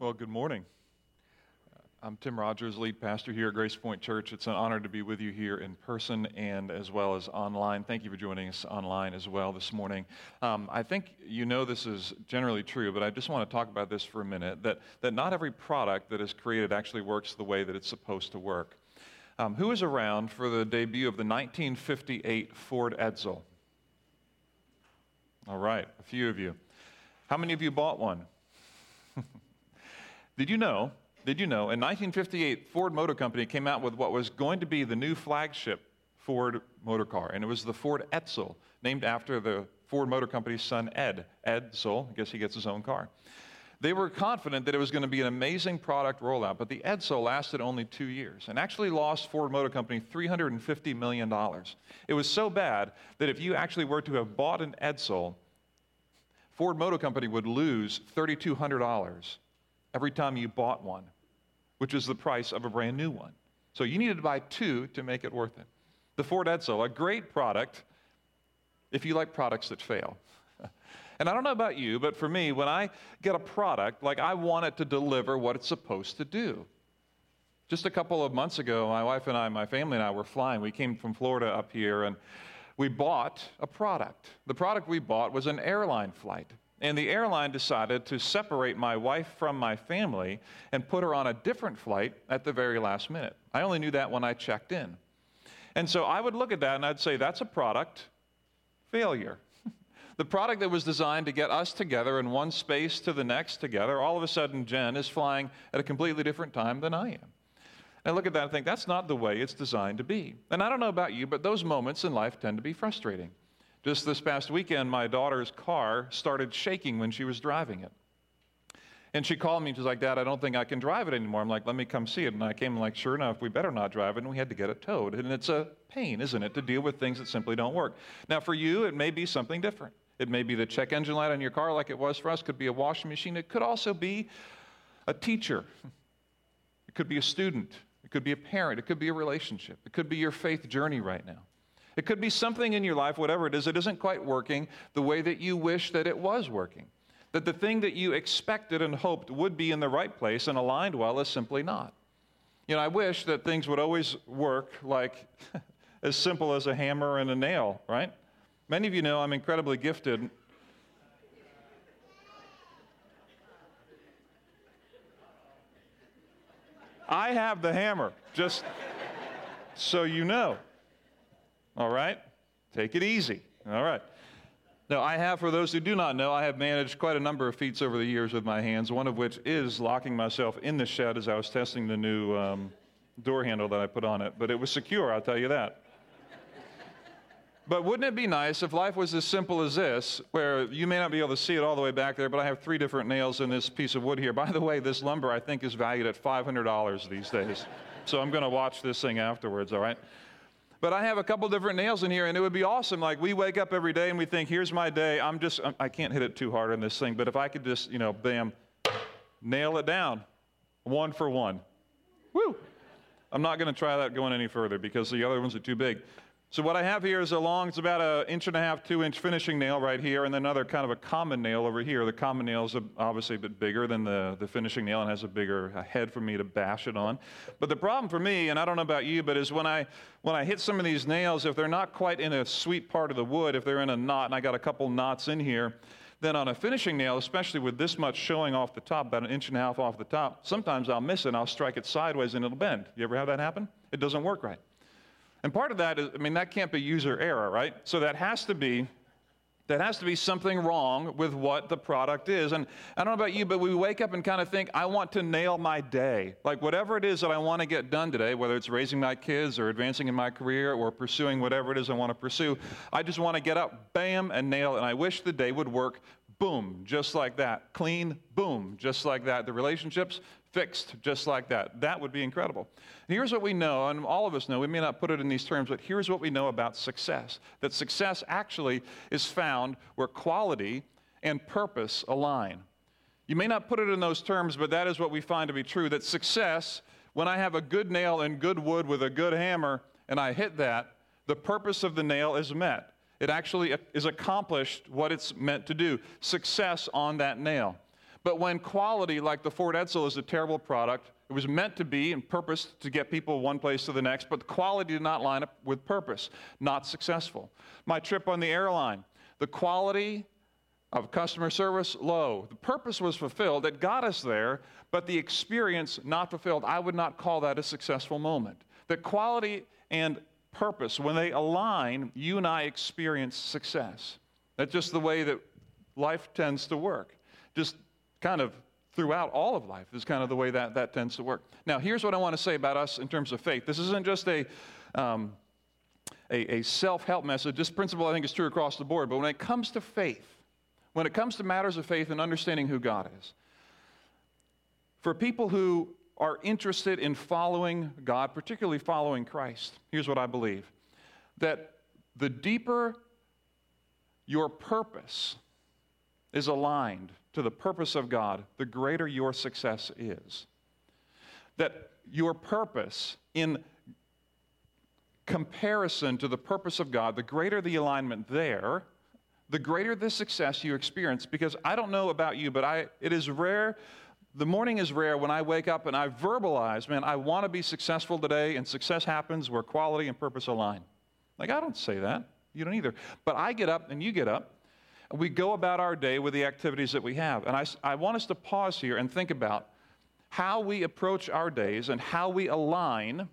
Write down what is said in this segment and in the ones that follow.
Well, good morning. I'm Tim Rogers, lead pastor here at Grace Point Church. It's an honor to be with you here in person and as well as online. Thank you for joining us online as well this morning. Um, I think you know this is generally true, but I just want to talk about this for a minute that, that not every product that is created actually works the way that it's supposed to work. Um, around for the debut of the 1958 Ford Edsel? All right, a few of you. How many of you bought one? Did you know did you know, in 1958, Ford Motor Company came out with what was going to be the new flagship Ford motor car, and it was the Ford Edsel, named after the Ford Motor Company's son, Ed. Ed Edsel, I guess he gets his own car. They were confident that it was going to be an amazing product rollout, but the Edsel lasted only two years and actually lost Ford Motor Company $350 million. It was so bad that if you actually were to have bought an Edsel, Ford Motor Company would lose $3,200 every time you bought one which is the price of a brand new one. So you needed to buy two to make it worth it. The Ford Edsel, a great product if you like products that fail. and I don't know about you, but for me, when I get a product, like I want it to deliver what it's supposed to do. Just a couple of months ago, my wife and I, my family and I were flying. We came from Florida up here and we bought a product. The product we bought was an airline flight. And the airline decided to separate my wife from my family and put her on a different flight at the very last minute. I only knew that when I checked in. And so I would look at that and I'd say, that's a product failure. the product that was designed to get us together in one space to the next together, all of a sudden, Jen is flying at a completely different time than I am. And I look at that and think, that's not the way it's designed to be. And I don't know about you, but those moments in life tend to be frustrating. Just this past weekend, my daughter's car started shaking when she was driving it. And she called me. She's like, Dad, I don't think I can drive it anymore. I'm like, let me come see it. And I came like, sure enough, we better not drive it. And we had to get it towed. And it's a pain, isn't it, to deal with things that simply don't work. Now, for you, it may be something different. It may be the check engine light on your car, like it was for us. Could be a washing machine. It could also be a teacher. It could be a student. It could be a parent. It could be a relationship. It could be your faith journey right now. It could be something in your life, whatever it is, that isn't quite working the way that you wish that it was working. That the thing that you expected and hoped would be in the right place and aligned well is simply not. You know, I wish that things would always work like as simple as a hammer and a nail, right? Many of you know I'm incredibly gifted. I have the hammer, just so you know. All right? Take it easy. All right. Now, I have, for those who do not know, I have managed quite a number of feats over the years with my hands, one of which is locking myself in the shed as I was testing the new um, door handle that I put on it. But it was secure, I'll tell you that. but wouldn't it be nice if life was as simple as this, where you may not be able to see it all the way back there, but I have three different nails in this piece of wood here. By the way, this lumber I think is valued at $500 these days. so I'm going to watch this thing afterwards, all right? But I have a couple different nails in here, and it would be awesome. Like we wake up every day and we think, "Here's my day. I'm just um, I can't hit it too hard on this thing, but if I could just, you know, bam, nail it down, one for one. Woo! I'm not going to try that going any further because the other ones are too big. So what I have here is a long, it's about an inch and a half, two inch finishing nail right here, and another kind of a common nail over here. The common nail is obviously a bit bigger than the, the finishing nail and has a bigger head for me to bash it on. But the problem for me, and I don't know about you, but is when I when I hit some of these nails, if they're not quite in a sweet part of the wood, if they're in a knot, and I got a couple knots in here, then on a finishing nail, especially with this much showing off the top, about an inch and a half off the top, sometimes I'll miss it and I'll strike it sideways and it'll bend. You ever have that happen? It doesn't work right. And part of that is, I mean, that can't be user error, right? So that has to be that has to be something wrong with what the product is. And I don't know about you, but we wake up and kind of think, I want to nail my day. Like whatever it is that I want to get done today, whether it's raising my kids or advancing in my career or pursuing whatever it is I want to pursue, I just want to get up, bam, and nail it. And I wish the day would work, boom, just like that. Clean, boom, just like that. The relationships, fixed just like that. That would be incredible. And here's what we know, and all of us know, we may not put it in these terms, but here's what we know about success that success actually is found where quality and purpose align. You may not put it in those terms, but that is what we find to be true that success, when I have a good nail and good wood with a good hammer and I hit that, the purpose of the nail is met. It actually is accomplished what it's meant to do. Success on that nail. But when quality, like the Ford Edsel, is a terrible product, it was meant to be and purposed to get people one place to the next, but the quality did not line up with purpose. Not successful. My trip on the airline, the quality of customer service low. The purpose was fulfilled. It got us there, but the experience not fulfilled. I would not call that a successful moment. The quality and purpose, when they align, you and I experience success. That's just the way that life tends to work. Just kind of throughout all of life is kind of the way that that tends to work. Now, here's what I want to say about us in terms of faith. This isn't just a um, a, a self help message. This principle I think is true across the board. But when it comes to faith, when it comes to matters of faith and understanding who God is, for people who are interested in following God, particularly following Christ, here's what I believe that the deeper your purpose is aligned to the purpose of God, the greater your success is. That your purpose in comparison to the purpose of God, the greater the alignment there, the greater the success you experience. Because I don't know about you, but I, it is rare. The morning is rare when I wake up and I verbalize, man, I want to be successful today, and success happens where quality and purpose align. Like, I don't say that. You don't either. But I get up and you get up, we go about our day with the activities that we have. And I, I want us to pause here and think about how we approach our days and how we align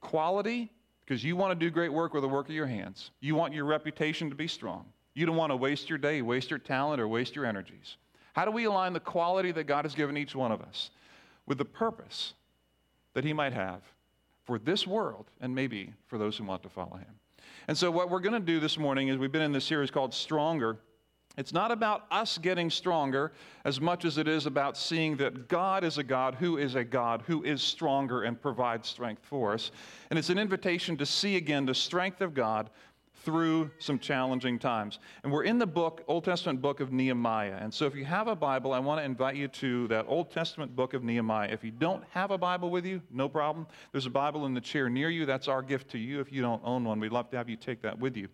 quality, because you want to do great work with the work of your hands. You want your reputation to be strong. You don't want to waste your day, waste your talent, or waste your energies. How do we align the quality that God has given each one of us with the purpose that He might have for this world and maybe for those who want to follow Him? And so, what we're going to do this morning is we've been in this series called Stronger. It's not about us getting stronger as much as it is about seeing that God is a God who is a God who is stronger and provides strength for us. And it's an invitation to see again the strength of God through some challenging times. And we're in the book, Old Testament book of Nehemiah. And so if you have a Bible, I want to invite you to that Old Testament book of Nehemiah. If you don't have a Bible with you, no problem. There's a Bible in the chair near you. That's our gift to you. If you don't own one, we'd love to have you take that with you.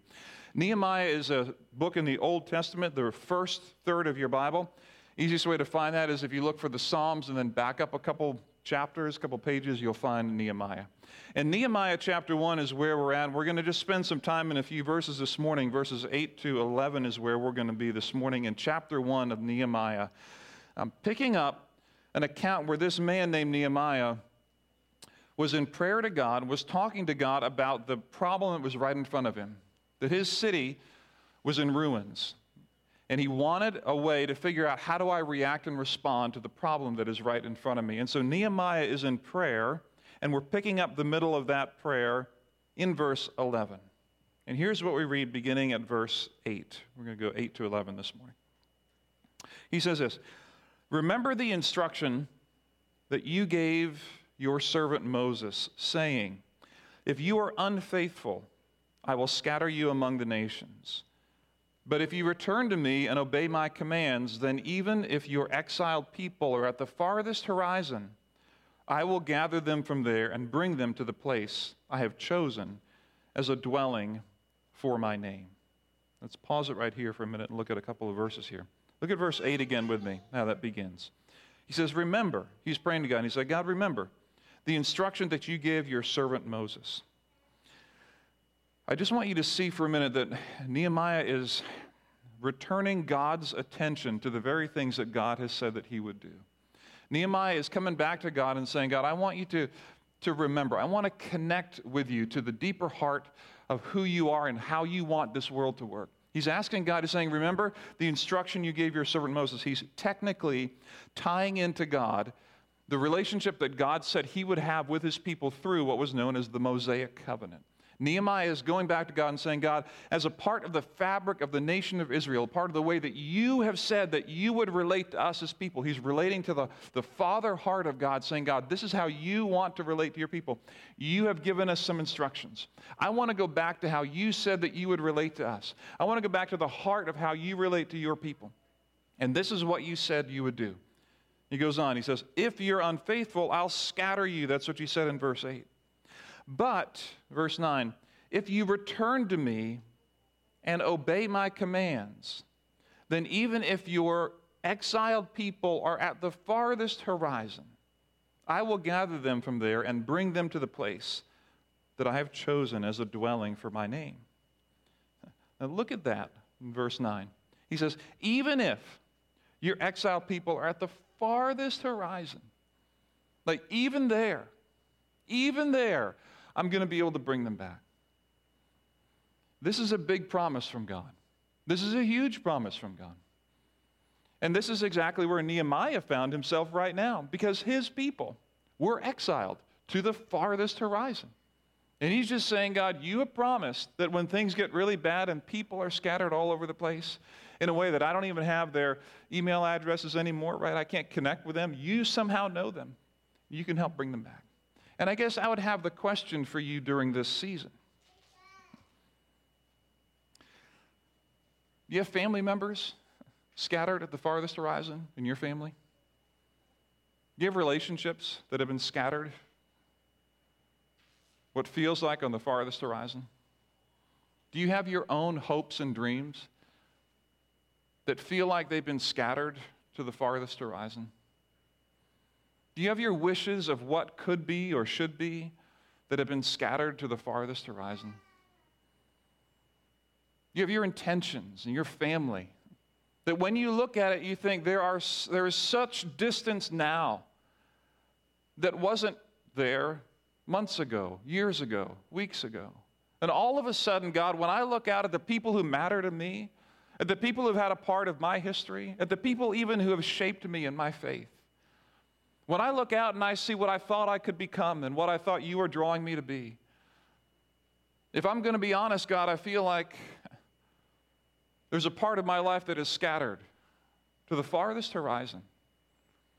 Nehemiah is a book in the Old Testament, the first third of your Bible. Easiest way to find that is if you look for the Psalms and then back up a couple chapters, a couple pages, you'll find Nehemiah. And Nehemiah chapter 1 is where we're at. We're going to just spend some time in a few verses this morning. Verses 8 to 11 is where we're going to be this morning in chapter 1 of Nehemiah. I'm picking up an account where this man named Nehemiah was in prayer to God, was talking to God about the problem that was right in front of him, that his city was in ruins. And he wanted a way to figure out how do I react and respond to the problem that is right in front of me. And so Nehemiah is in prayer, and we're picking up the middle of that prayer in verse 11. And here's what we read beginning at verse 8. We're going to go 8 to 11 this morning. He says this Remember the instruction that you gave your servant Moses, saying, If you are unfaithful, I will scatter you among the nations. But if you return to me and obey my commands, then even if your exiled people are at the farthest horizon, I will gather them from there and bring them to the place I have chosen as a dwelling for my name. Let's pause it right here for a minute and look at a couple of verses here. Look at verse 8 again with me, how that begins. He says, Remember, he's praying to God, and he said, God, remember the instruction that you gave your servant Moses. I just want you to see for a minute that Nehemiah is returning God's attention to the very things that God has said that he would do. Nehemiah is coming back to God and saying, God, I want you to, to remember. I want to connect with you to the deeper heart of who you are and how you want this world to work. He's asking God, he's saying, Remember the instruction you gave your servant Moses. He's technically tying into God the relationship that God said he would have with his people through what was known as the Mosaic covenant. Nehemiah is going back to God and saying, God, as a part of the fabric of the nation of Israel, part of the way that you have said that you would relate to us as people, he's relating to the, the father heart of God, saying, God, this is how you want to relate to your people. You have given us some instructions. I want to go back to how you said that you would relate to us. I want to go back to the heart of how you relate to your people. And this is what you said you would do. He goes on, he says, If you're unfaithful, I'll scatter you. That's what you said in verse 8. But, verse 9, if you return to me and obey my commands, then even if your exiled people are at the farthest horizon, I will gather them from there and bring them to the place that I have chosen as a dwelling for my name. Now, look at that in verse 9. He says, Even if your exiled people are at the farthest horizon, like even there, even there, I'm going to be able to bring them back. This is a big promise from God. This is a huge promise from God. And this is exactly where Nehemiah found himself right now because his people were exiled to the farthest horizon. And he's just saying, God, you have promised that when things get really bad and people are scattered all over the place in a way that I don't even have their email addresses anymore, right? I can't connect with them. You somehow know them. You can help bring them back. And I guess I would have the question for you during this season. Do you have family members scattered at the farthest horizon in your family? Do you have relationships that have been scattered? What feels like on the farthest horizon? Do you have your own hopes and dreams that feel like they've been scattered to the farthest horizon? Do you have your wishes of what could be or should be that have been scattered to the farthest horizon? Do You have your intentions and your family that when you look at it, you think there, are, there is such distance now that wasn't there months ago, years ago, weeks ago. And all of a sudden, God, when I look out at the people who matter to me, at the people who've had a part of my history, at the people even who have shaped me in my faith, when I look out and I see what I thought I could become and what I thought you were drawing me to be, if I'm going to be honest, God, I feel like there's a part of my life that is scattered to the farthest horizon.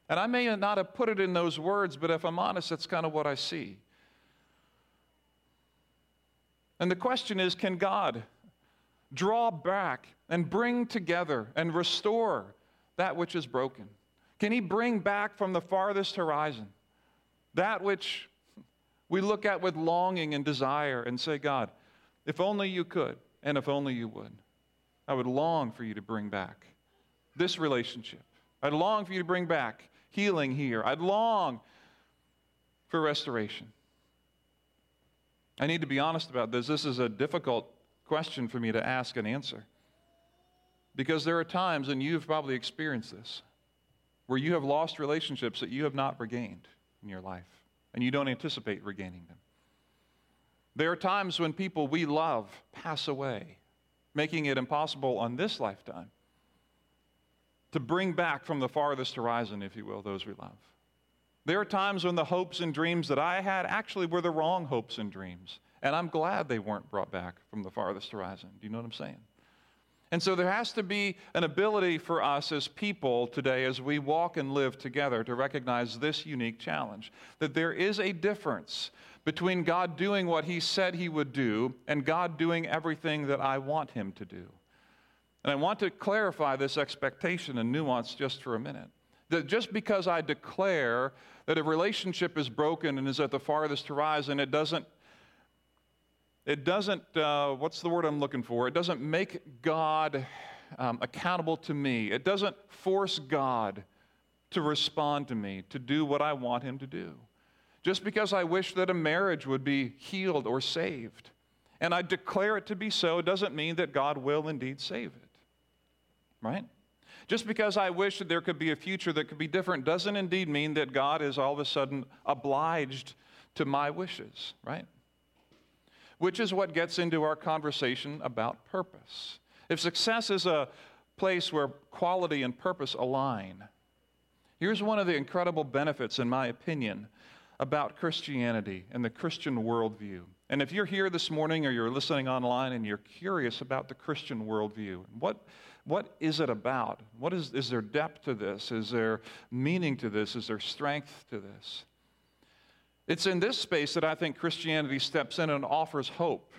And I may not have put it in those words, but if I'm honest, that's kind of what I see. And the question is can God draw back and bring together and restore that which is broken? Can He bring back from the farthest horizon that which we look at with longing and desire and say, God, if only you could, and if only you would? I would long for you to bring back this relationship. I'd long for you to bring back healing here. I'd long for restoration. I need to be honest about this. This is a difficult question for me to ask and answer. Because there are times, and you've probably experienced this, where you have lost relationships that you have not regained in your life, and you don't anticipate regaining them. There are times when people we love pass away, making it impossible on this lifetime to bring back from the farthest horizon, if you will, those we love. There are times when the hopes and dreams that I had actually were the wrong hopes and dreams. And I'm glad they weren't brought back from the farthest horizon. Do you know what I'm saying? And so there has to be an ability for us as people today, as we walk and live together, to recognize this unique challenge that there is a difference between God doing what He said He would do and God doing everything that I want Him to do. And I want to clarify this expectation and nuance just for a minute. That just because I declare that a relationship is broken and is at the farthest horizon, it doesn't, it doesn't, uh, what's the word I'm looking for? It doesn't make God um, accountable to me. It doesn't force God to respond to me, to do what I want Him to do. Just because I wish that a marriage would be healed or saved, and I declare it to be so, doesn't mean that God will indeed save it. Right? Just because I wish that there could be a future that could be different doesn't indeed mean that God is all of a sudden obliged to my wishes, right? Which is what gets into our conversation about purpose. If success is a place where quality and purpose align, here's one of the incredible benefits, in my opinion, about Christianity and the Christian worldview. And if you're here this morning or you're listening online and you're curious about the Christian worldview, what what is it about? What is, is there depth to this? Is there meaning to this? Is there strength to this? It's in this space that I think Christianity steps in and offers hope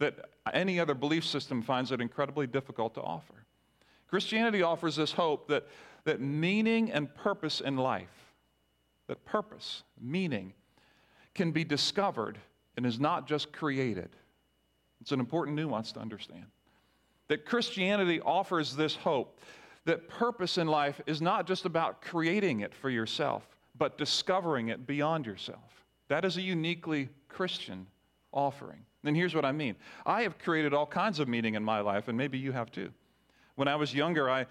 that any other belief system finds it incredibly difficult to offer. Christianity offers this hope that, that meaning and purpose in life, that purpose, meaning, can be discovered and is not just created. It's an important nuance to understand that Christianity offers this hope that purpose in life is not just about creating it for yourself, but discovering it beyond yourself. That is a uniquely Christian offering. And here's what I mean I have created all kinds of meaning in my life, and maybe you have too. When I was younger, I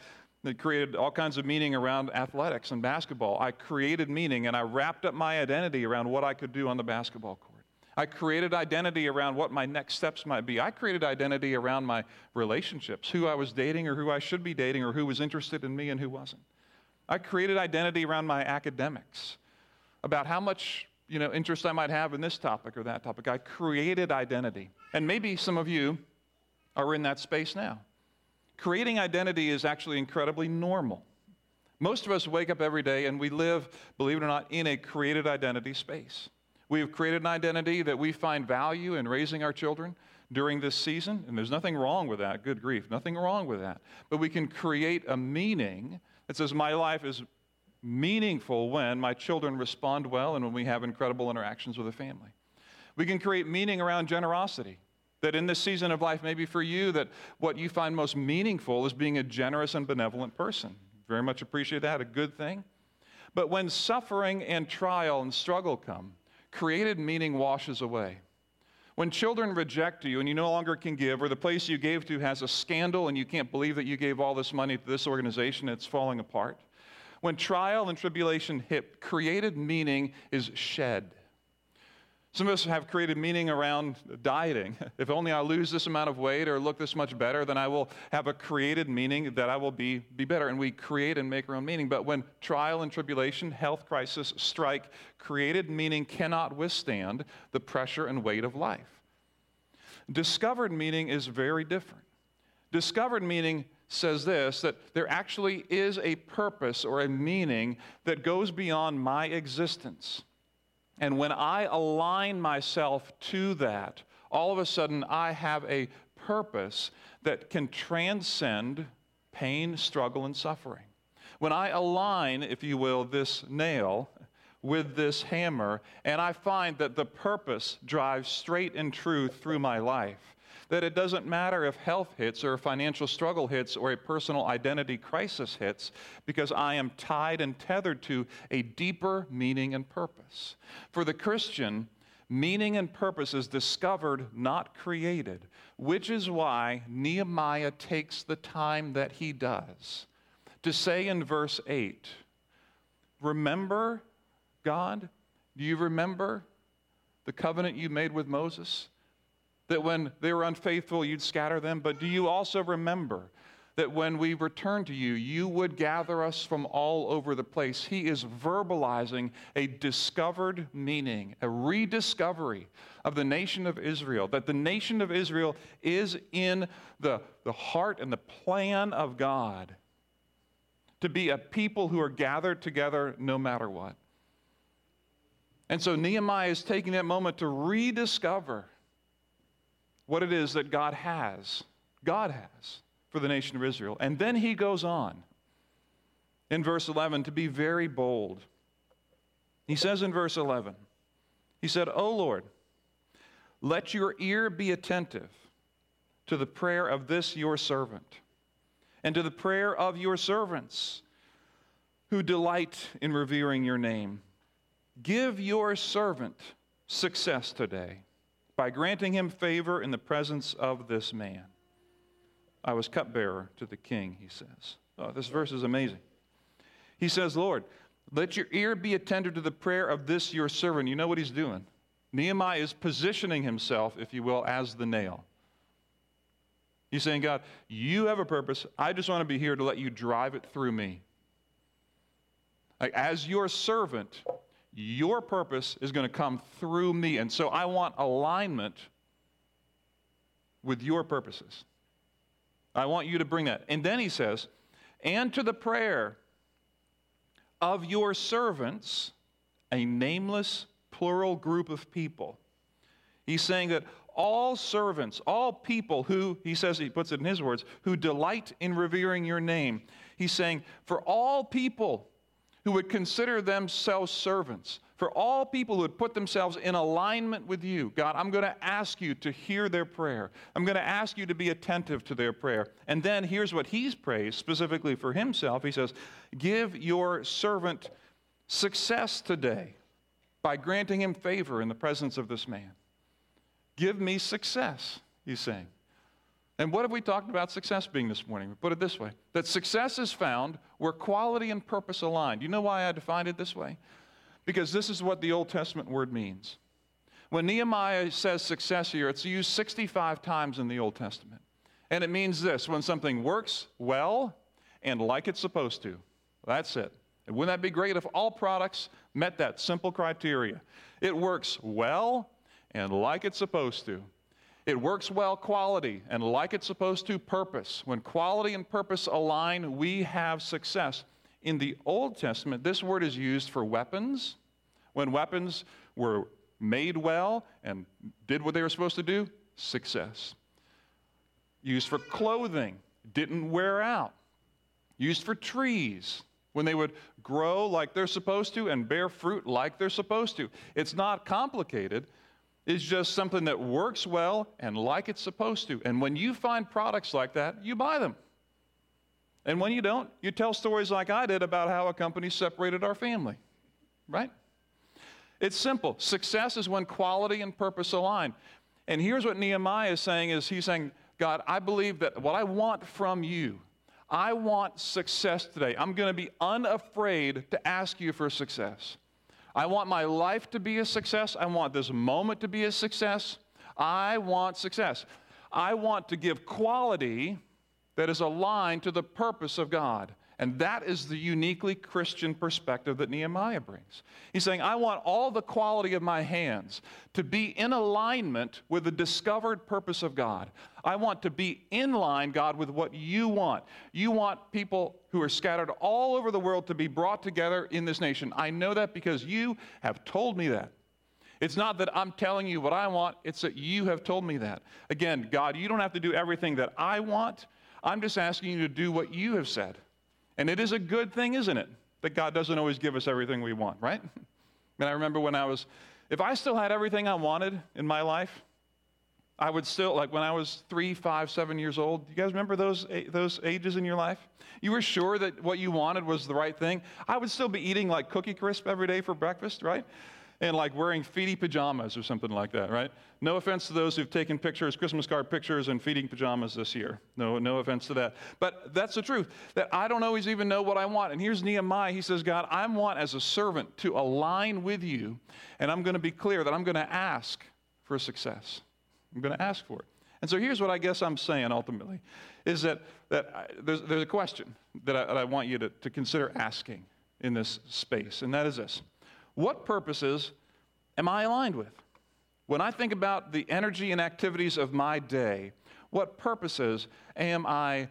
created all kinds of meaning around athletics and basketball. I created meaning and I wrapped up my identity around what I could do on the basketball court. I created identity around what my next steps might be. I created identity around my relationships, who I was dating or who I should be dating or who was interested in me and who wasn't. I created identity around my academics, about how much you know, interest I might have in this topic or that topic. I created identity. And maybe some of you are in that space now. Creating identity is actually incredibly normal. Most of us wake up every day and we live, believe it or not, in a created identity space. We have created an identity that we find value in raising our children during this season, and there's nothing wrong with that. Good grief, nothing wrong with that. But we can create a meaning that says, My life is meaningful when my children respond well and when we have incredible interactions with the family. We can create meaning around generosity. That in this season of life, maybe for you, that what you find most meaningful is being a generous and benevolent person. Very much appreciate that, a good thing. But when suffering and trial and struggle come, created meaning washes away. When children reject you and you no longer can give, or the place you gave to has a scandal and you can't believe that you gave all this money to this organization, it's falling apart. When trial and tribulation hit, created meaning is shed. Some of us have created meaning around dieting. If only I lose this amount of weight or look this much better, then I will have a created meaning that I will be, be better. And we create and make our own meaning. But when trial and tribulation, health crisis strike, created meaning cannot withstand the pressure and weight of life. Discovered meaning is very different. Discovered meaning says this that there actually is a purpose or a meaning that goes beyond my existence. And when I align myself to that, all of a sudden I have a purpose that can transcend pain, struggle, and suffering. When I align, if you will, this nail with this hammer, and I find that the purpose drives straight and true through my life, that it doesn't matter if health hits or a financial struggle hits or a personal identity crisis hits because I am tied and tethered to a deeper meaning and purpose. For the Christian, meaning and purpose is discovered, not created, which is why Nehemiah takes the time that he does to say in verse 8, Remember, God, do you remember the covenant you made with Moses? That when they were unfaithful, you'd scatter them. But do you also remember that when we return to you, you would gather us from all over the place? He is verbalizing a discovered meaning, a rediscovery of the nation of Israel, that the nation of Israel is in the, the heart and the plan of God to be a people who are gathered together no matter what. And so Nehemiah is taking that moment to rediscover what it is that God has, God has for the nation of Israel. And then he goes on in verse 11 to be very bold. He says in verse 11, He said, O Lord, let your ear be attentive to the prayer of this your servant and to the prayer of your servants who delight in revering your name. Give your servant success today by granting him favor in the presence of this man. I was cupbearer to the king, he says. Oh, this verse is amazing. He says, Lord, let your ear be attentive to the prayer of this your servant. You know what he's doing? Nehemiah is positioning himself, if you will, as the nail. He's saying, God, you have a purpose. I just want to be here to let you drive it through me. Like, as your servant, your purpose is going to come through me. And so I want alignment with your purposes. I want you to bring that. And then he says, and to the prayer of your servants, a nameless plural group of people. He's saying that all servants, all people who, he says, he puts it in his words, who delight in revering your name. He's saying, for all people who would consider themselves servants, for all people who would put themselves in alignment with you. God, I'm going to ask you to hear their prayer. I'm going to ask you to be attentive to their prayer. And then here's what he's prays specifically for himself. He says, Give your servant success today by granting him favor in the presence of this man. Give me success, he's saying. And what have we talked about success being this morning? We put it this way that success is found where quality and purpose align. Do you know why I defined it this way? Because this is what the Old Testament word means. When Nehemiah says success here, it's used 65 times in the Old Testament. And it means this when something works well and like it's supposed to. That's it. And wouldn't that be great if all products met that simple criteria? It works well and like it's supposed to. It works well quality and like it's supposed to purpose. When quality and purpose align, we have success. In the Old Testament, this word is used for weapons. When weapons were made well and did what they were supposed to do, success. Used for clothing, didn't wear out. Used for trees, when they would grow like they're supposed to and bear fruit like they're supposed to. It's not complicated. It's just something that works well and like it's supposed to. And when you find products like that, you buy them. And when you don't, you tell stories like I did about how a company separated our family, right? It's simple. Success is when quality and purpose align. And here's what Nehemiah is saying is he's saying, God, I believe that what I want from you, I want success today. I'm going to be unafraid to ask you for success. I want my life to be a success. I want this moment to be a success. I want success. I want to give quality that is aligned to the purpose of God. And that is the uniquely Christian perspective that Nehemiah brings. He's saying, I want all the quality of my hands to be in alignment with the discovered purpose of God. I want to be in line, God, with what you want. You want people who are scattered all over the world to be brought together in this nation. I know that because you have told me that. It's not that I'm telling you what I want, it's that you have told me that. Again, God, you don't have to do everything that I want. I'm just asking you to do what you have said. And it is a good thing, isn't it? That God doesn't always give us everything we want, right? And I remember when I was, if I still had everything I wanted in my life, I would still, like when I was three, five, seven years old, you guys remember those, those ages in your life? You were sure that what you wanted was the right thing. I would still be eating like Cookie Crisp every day for breakfast, right? And like wearing feety pajamas or something like that, right? No offense to those who've taken pictures, Christmas card pictures, and feeding pajamas this year. No, no offense to that. But that's the truth, that I don't always even know what I want. And here's Nehemiah. He says, God, I want as a servant to align with you, and I'm going to be clear that I'm going to ask for success. I'm going to ask for it. And so here's what I guess I'm saying ultimately is that, that I, there's, there's a question that I, that I want you to, to consider asking in this space, and that is this what purposes am I aligned with? When I think about the energy and activities of my day, what purposes am I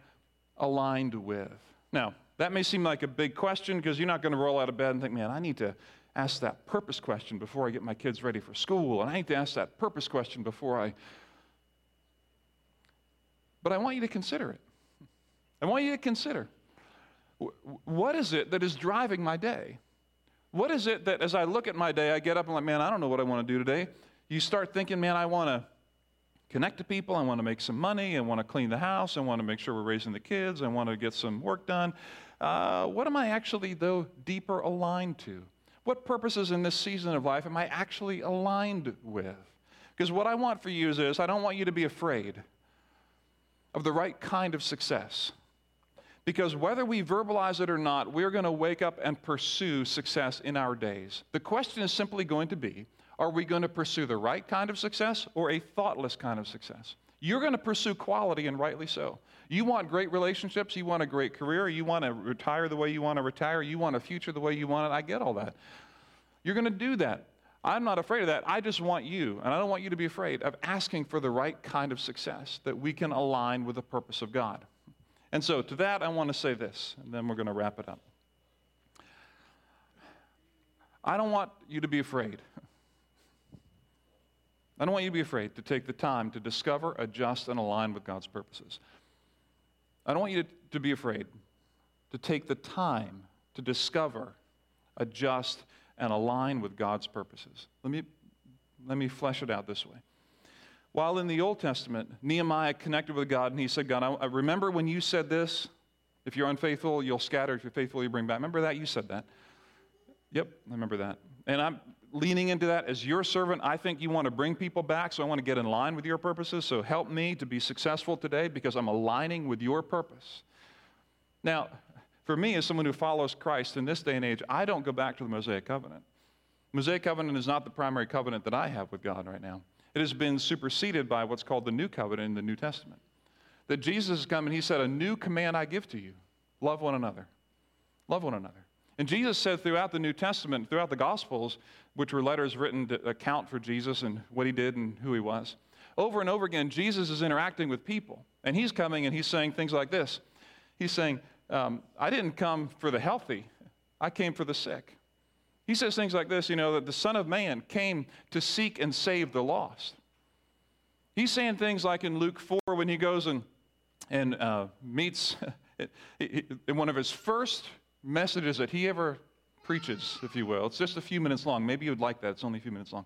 aligned with? Now, that may seem like a big question because you're not going to roll out of bed and think, man, I need to ask that purpose question before I get my kids ready for school, and I need to ask that purpose question before I. But I want you to consider it. I want you to consider what is it that is driving my day? What is it that as I look at my day, I get up and like, man, I don't know what I want to do today. You start thinking, man, I want to connect to people. I want to make some money. I want to clean the house. I want to make sure we're raising the kids. I want to get some work done. Uh, what am I actually, though, deeper aligned to? What purposes in this season of life am I actually aligned with? Because what I want for you is this I don't want you to be afraid of the right kind of success. Because whether we verbalize it or not, we're going to wake up and pursue success in our days. The question is simply going to be are we going to pursue the right kind of success or a thoughtless kind of success? You're going to pursue quality, and rightly so. You want great relationships, you want a great career, you want to retire the way you want to retire, you want a future the way you want it. I get all that. You're going to do that. I'm not afraid of that. I just want you, and I don't want you to be afraid of asking for the right kind of success that we can align with the purpose of God. And so, to that, I want to say this, and then we're going to wrap it up. I don't want you to be afraid. I don't want you to be afraid to take the time to discover, adjust, and align with God's purposes. I don't want you to, be afraid to take the time to discover, adjust, and align with God's purposes. Let me, let me flesh it out this way. While in the Old Testament, Nehemiah connected with God and he said, God, I remember when you said this, if you're unfaithful, you'll scatter. If you're faithful, you bring back. Remember that? You said that. Yep, I remember that. And I'm leaning into that as your servant. I think you want to bring people back, so I want to get in line with your purposes. So help me to be successful today because I'm aligning with your purpose. Now, for me, as someone who follows Christ in this day and age, I don't go back to the Mosaic covenant. Mosaic covenant is not the primary covenant that I have with God right now. It has been superseded by what's called the new covenant in the New Testament. That Jesus has come and he said, A new command I give to you love one another. Love one another. And Jesus said throughout the New Testament, throughout the Gospels, which were letters written to account for Jesus and what he did and who he was, over and over again, Jesus is interacting with people. And he's coming and he's saying things like this He's saying, um, I didn't come for the healthy, I came for the sick. He says things like this, you know, that the Son of Man came to seek and save the lost. He's saying things like in Luke 4 when he goes and, and uh, meets, in one of his first messages that he ever preaches, if you will. It's just a few minutes long. Maybe you would like that. It's only a few minutes long.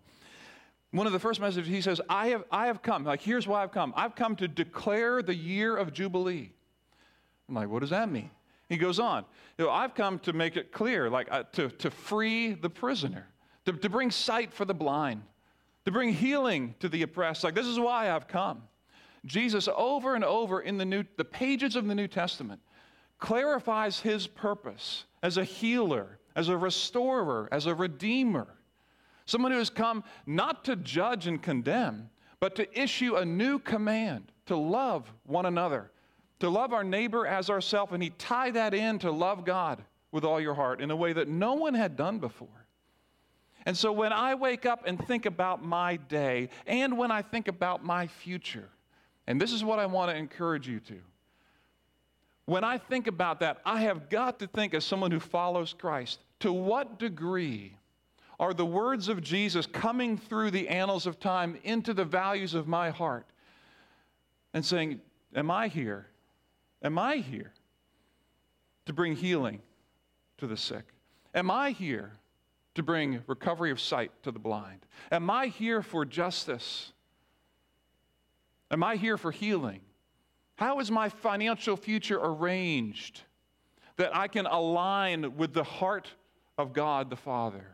One of the first messages, he says, I have, I have come. Like, here's why I've come. I've come to declare the year of Jubilee. I'm like, what does that mean? He goes on, you know, I've come to make it clear, like uh, to, to free the prisoner, to, to bring sight for the blind, to bring healing to the oppressed. Like, this is why I've come. Jesus, over and over in the, new, the pages of the New Testament, clarifies his purpose as a healer, as a restorer, as a redeemer. Someone who has come not to judge and condemn, but to issue a new command to love one another to love our neighbor as ourselves, and he tied that in to love God with all your heart in a way that no one had done before. And so when I wake up and think about my day, and when I think about my future, and this is what I want to encourage you to. When I think about that, I have got to think as someone who follows Christ to what degree are the words of Jesus coming through the annals of time into the values of my heart and saying, Am I here? Am I here to bring healing to the sick? Am I here to bring recovery of sight to the blind? Am I here for justice? Am I here for healing? How is my financial future arranged that I can align with the heart of God the Father?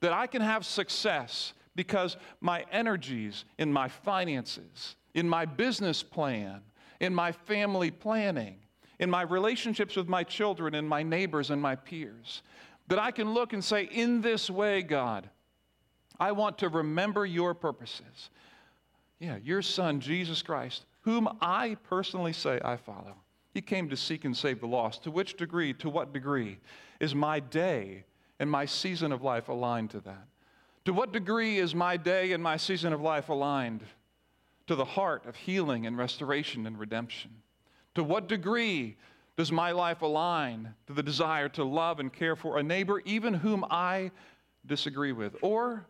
That I can have success because my energies in my finances, in my business plan, in my family planning, in my relationships with my children and my neighbors and my peers. That I can look and say, in this way, God, I want to remember your purposes. Yeah, your son, Jesus Christ, whom I personally say I follow. He came to seek and save the lost. To which degree, to what degree is my day and my season of life aligned to that? To what degree is my day and my season of life aligned to the heart of healing and restoration and redemption? To what degree does my life align to the desire to love and care for a neighbor, even whom I disagree with, or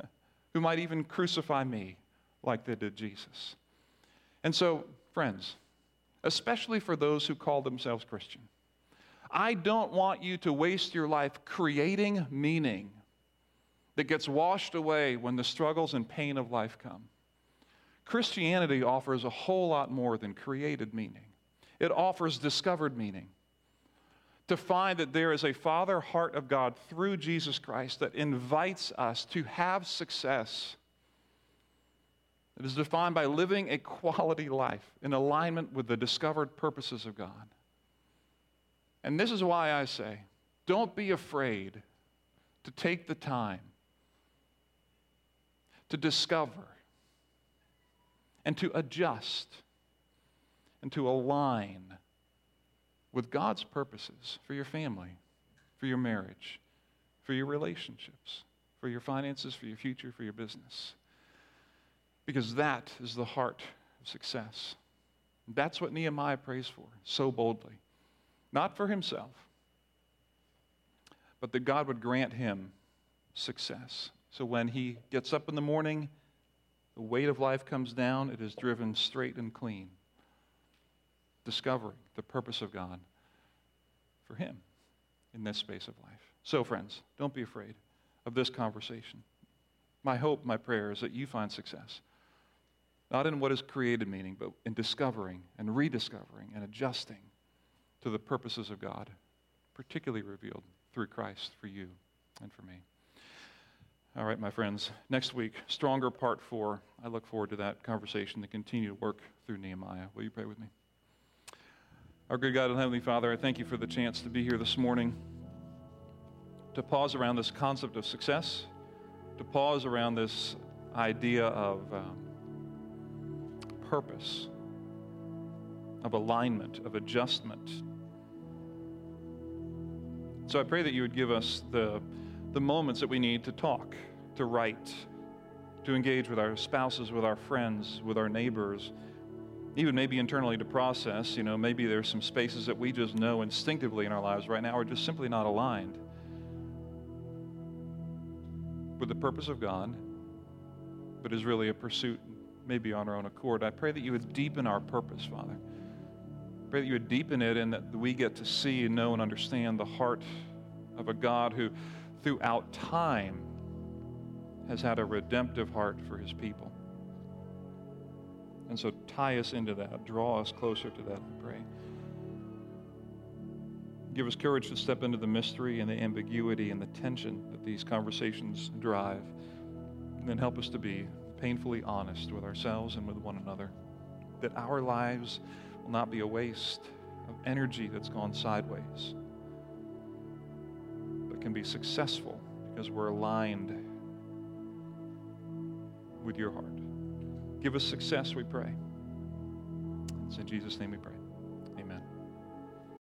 who might even crucify me like they did Jesus? And so, friends, especially for those who call themselves Christian, I don't want you to waste your life creating meaning that gets washed away when the struggles and pain of life come. Christianity offers a whole lot more than created meaning, it offers discovered meaning. To find that there is a Father heart of God through Jesus Christ that invites us to have success. It is defined by living a quality life in alignment with the discovered purposes of God. And this is why I say don't be afraid to take the time to discover and to adjust and to align with God's purposes for your family, for your marriage, for your relationships, for your finances, for your future, for your business. Because that is the heart of success. That's what Nehemiah prays for so boldly. Not for himself, but that God would grant him success. So when he gets up in the morning, the weight of life comes down, it is driven straight and clean. Discovering the purpose of God for him in this space of life. So, friends, don't be afraid. of this conversation. My hope, my prayer is that you find success. Not in what is created meaning, but in discovering and rediscovering and adjusting to the purposes of God, particularly revealed through Christ for you and for me. All right, my friends. Next week, Stronger Part 4. I look forward to that conversation to continue to work through Nehemiah. Will you pray with me? Our good God and Heavenly Father, I thank you for the chance to be here this morning, to pause around this concept of success, to pause around this idea of um, purpose, of alignment, of adjustment. So I pray that you would give us the the moments that we need to talk, to write, to engage with our spouses, with our friends, with our neighbors, even maybe internally to process. You know, maybe there's some spaces that we just know instinctively in our lives right now are just simply not aligned with the purpose of God, but is really a pursuit maybe on our own accord. I pray that you would deepen our purpose, Father. Pray that you would deepen it and that we get to see and know and understand the heart of a God who throughout time has had a redemptive heart for his people. And so tie us into that, draw us closer to that, I pray. Give us courage to step into the mystery and the ambiguity and the tension that these conversations drive. And then help us to be painfully honest with ourselves and with one another. That our lives will not be a waste of energy that's gone sideways can be successful because we're aligned with your heart. Give us success, we pray. It's in Jesus' name we pray.